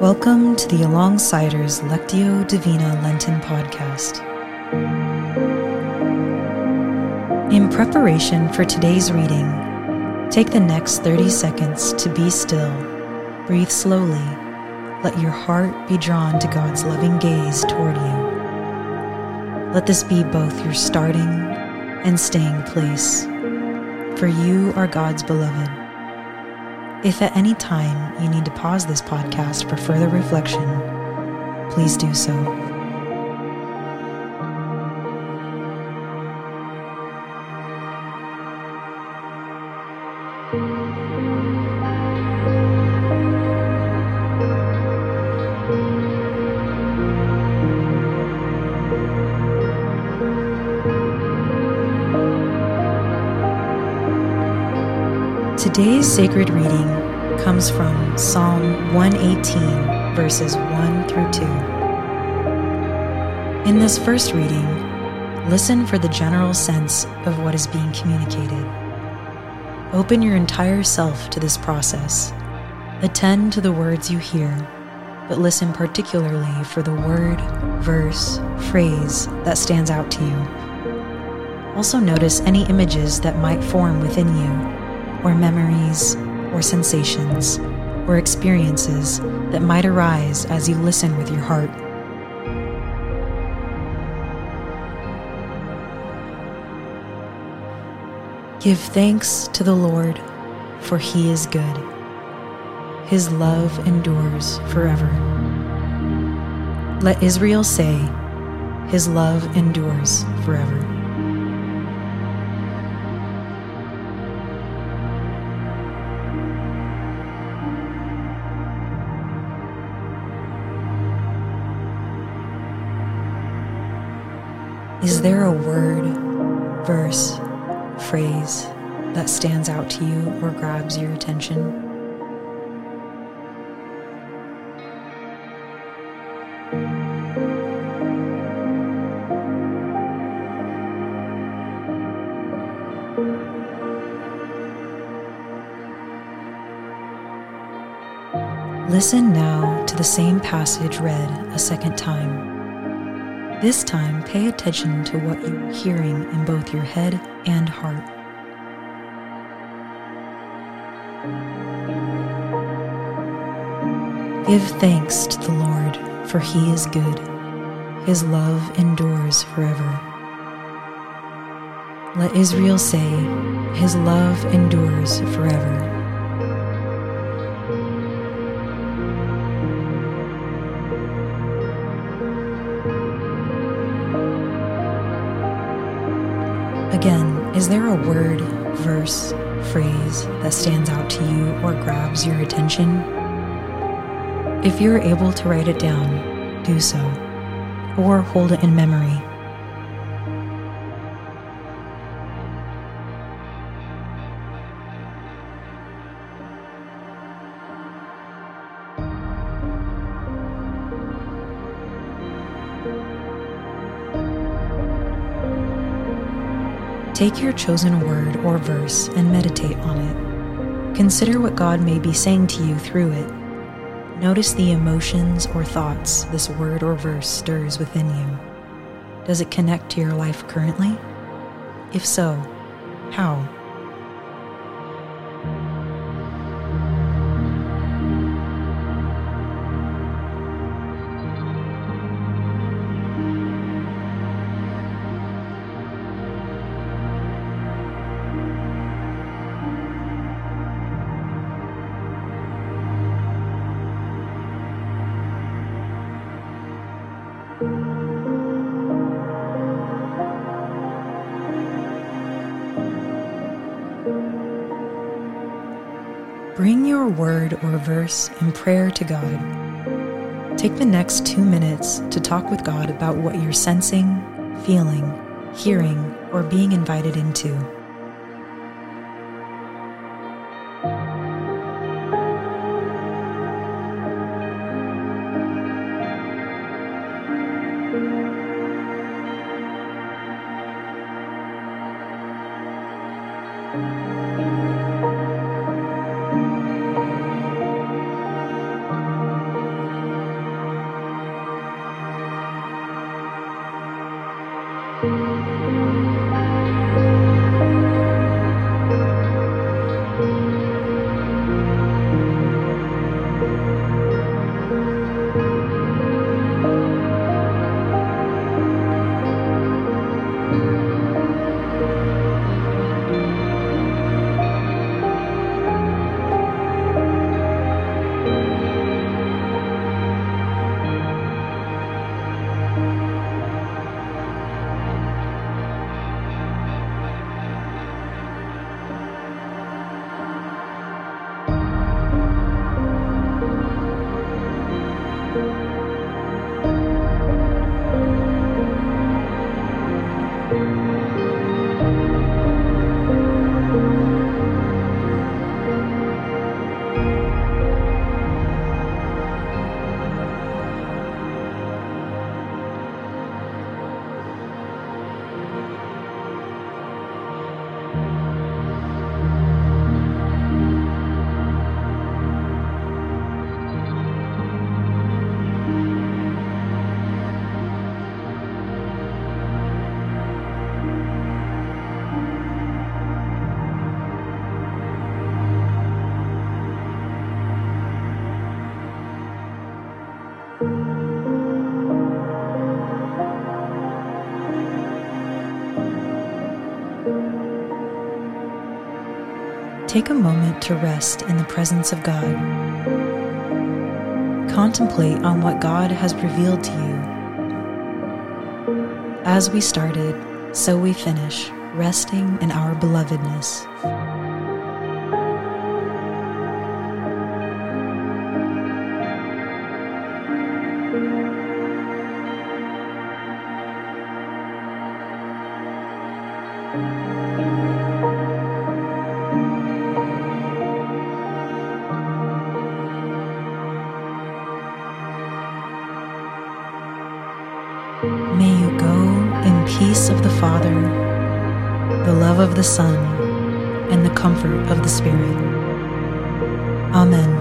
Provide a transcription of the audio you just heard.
Welcome to the Alongsiders Lectio Divina Lenten podcast. In preparation for today's reading, take the next 30 seconds to be still, breathe slowly, let your heart be drawn to God's loving gaze toward you. Let this be both your starting and staying place, for you are God's beloved. If at any time you need to pause this podcast for further reflection, please do so. Today's sacred reading comes from Psalm 118, verses 1 through 2. In this first reading, listen for the general sense of what is being communicated. Open your entire self to this process. Attend to the words you hear, but listen particularly for the word, verse, phrase that stands out to you. Also, notice any images that might form within you or memories, or sensations, or experiences that might arise as you listen with your heart. Give thanks to the Lord, for he is good. His love endures forever. Let Israel say, His love endures forever. Is there a word, verse, phrase that stands out to you or grabs your attention? Listen now to the same passage read a second time. This time, pay attention to what you are hearing in both your head and heart. Give thanks to the Lord, for he is good. His love endures forever. Let Israel say, His love endures forever. Again, is there a word, verse, phrase that stands out to you or grabs your attention? If you're able to write it down, do so, or hold it in memory Take your chosen word or verse and meditate on it. Consider what God may be saying to you through it. Notice the emotions or thoughts this word or verse stirs within you. Does it connect to your life currently? If so, how? Bring your word or verse in prayer to God. Take the next two minutes to talk with God about what you're sensing, feeling, hearing, or being invited into. Take a moment to rest in the presence of God. Contemplate on what God has revealed to you. As we started, so we finish, resting in our belovedness. May you go in peace of the Father, the love of the Son, and the comfort of the Spirit. Amen.